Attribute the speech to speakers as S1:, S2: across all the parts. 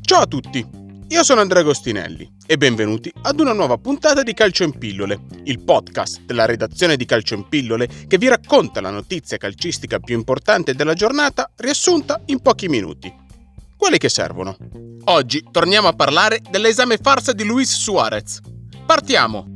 S1: Ciao a tutti, io sono Andrea Agostinelli e benvenuti ad una nuova puntata di Calcio in Pillole, il podcast della redazione di Calcio in Pillole che vi racconta la notizia calcistica più importante della giornata riassunta in pochi minuti. Quelli che servono. Oggi torniamo a parlare dell'esame farsa di Luis Suarez. Partiamo!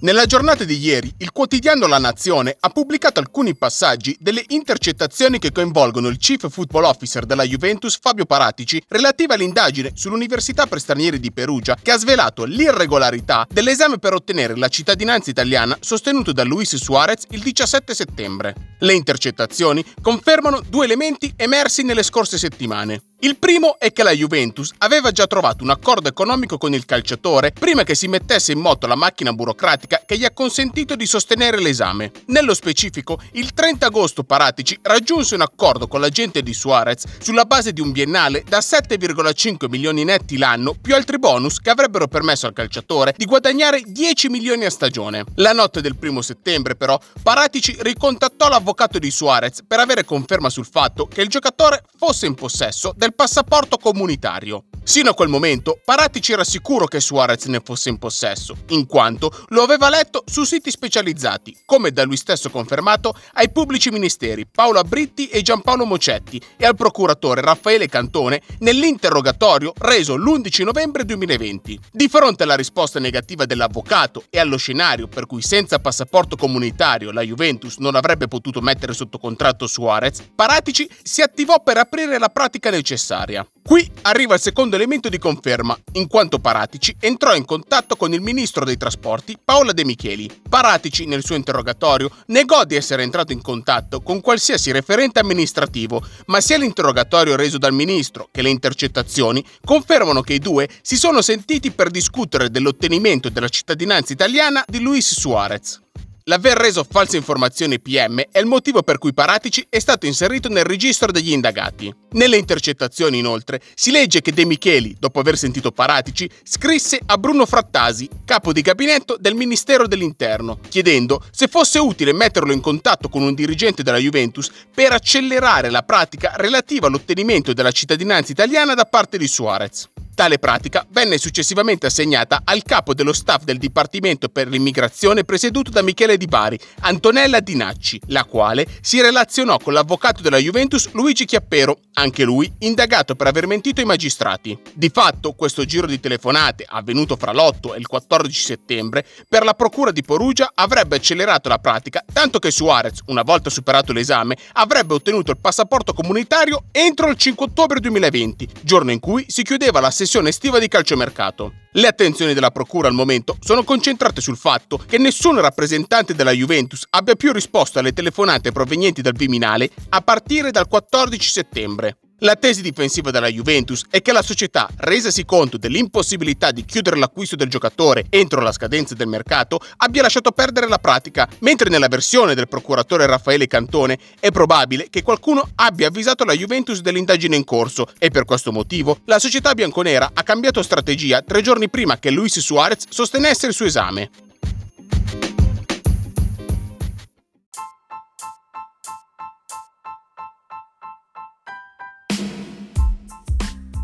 S1: Nella giornata di ieri, il quotidiano La Nazione ha pubblicato alcuni passaggi delle intercettazioni che coinvolgono il Chief Football Officer della Juventus Fabio Paratici relative all'indagine sull'Università per stranieri di Perugia che ha svelato l'irregolarità dell'esame per ottenere la cittadinanza italiana sostenuto da Luis Suarez il 17 settembre. Le intercettazioni confermano due elementi emersi nelle scorse settimane. Il primo è che la Juventus aveva già trovato un accordo economico con il calciatore prima che si mettesse in moto la macchina burocratica che gli ha consentito di sostenere l'esame. Nello specifico, il 30 agosto Paratici raggiunse un accordo con l'agente di Suarez sulla base di un biennale da 7,5 milioni netti l'anno più altri bonus che avrebbero permesso al calciatore di guadagnare 10 milioni a stagione. La notte del primo settembre, però, Paratici ricontattò l'avvocato di Suarez per avere conferma sul fatto che il giocatore fosse in possesso del passaporto comunitario. Sino a quel momento, Paratici era sicuro che Suarez ne fosse in possesso, in quanto lo aveva letto su siti specializzati, come da lui stesso confermato ai pubblici ministeri Paolo Abritti e Giampaolo Mocetti e al procuratore Raffaele Cantone nell'interrogatorio reso l'11 novembre 2020. Di fronte alla risposta negativa dell'avvocato e allo scenario per cui senza passaporto comunitario la Juventus non avrebbe potuto mettere sotto contratto Suarez, Paratici si attivò per aprire la pratica necessaria. Qui arriva il secondo elemento di conferma, in quanto Paratici entrò in contatto con il ministro dei trasporti Paola De Micheli. Paratici, nel suo interrogatorio, negò di essere entrato in contatto con qualsiasi referente amministrativo, ma sia l'interrogatorio reso dal ministro che le intercettazioni confermano che i due si sono sentiti per discutere dell'ottenimento della cittadinanza italiana di Luis Suarez. L'aver reso false informazioni PM è il motivo per cui Paratici è stato inserito nel registro degli indagati. Nelle intercettazioni, inoltre, si legge che De Micheli, dopo aver sentito Paratici, scrisse a Bruno Frattasi, capo di gabinetto del Ministero dell'Interno, chiedendo se fosse utile metterlo in contatto con un dirigente della Juventus per accelerare la pratica relativa all'ottenimento della cittadinanza italiana da parte di Suarez. Tale pratica venne successivamente assegnata al capo dello staff del Dipartimento per l'immigrazione presieduto da Michele Di Bari, Antonella Dinacci, la quale si relazionò con l'avvocato della Juventus Luigi Chiappero, anche lui indagato per aver mentito ai magistrati. Di fatto, questo giro di telefonate, avvenuto fra l'8 e il 14 settembre, per la procura di Perugia avrebbe accelerato la pratica, tanto che Suarez, una volta superato l'esame, avrebbe ottenuto il passaporto comunitario entro il 5 ottobre 2020, giorno in cui si chiudeva la sessione sessione estiva di calciomercato. Le attenzioni della Procura al momento sono concentrate sul fatto che nessun rappresentante della Juventus abbia più risposto alle telefonate provenienti dal Viminale a partire dal 14 settembre. La tesi difensiva della Juventus è che la società, resasi conto dell'impossibilità di chiudere l'acquisto del giocatore entro la scadenza del mercato, abbia lasciato perdere la pratica, mentre nella versione del procuratore Raffaele Cantone è probabile che qualcuno abbia avvisato la Juventus dell'indagine in corso e per questo motivo la società bianconera ha cambiato strategia tre giorni prima che Luis Suarez sostenesse il suo esame.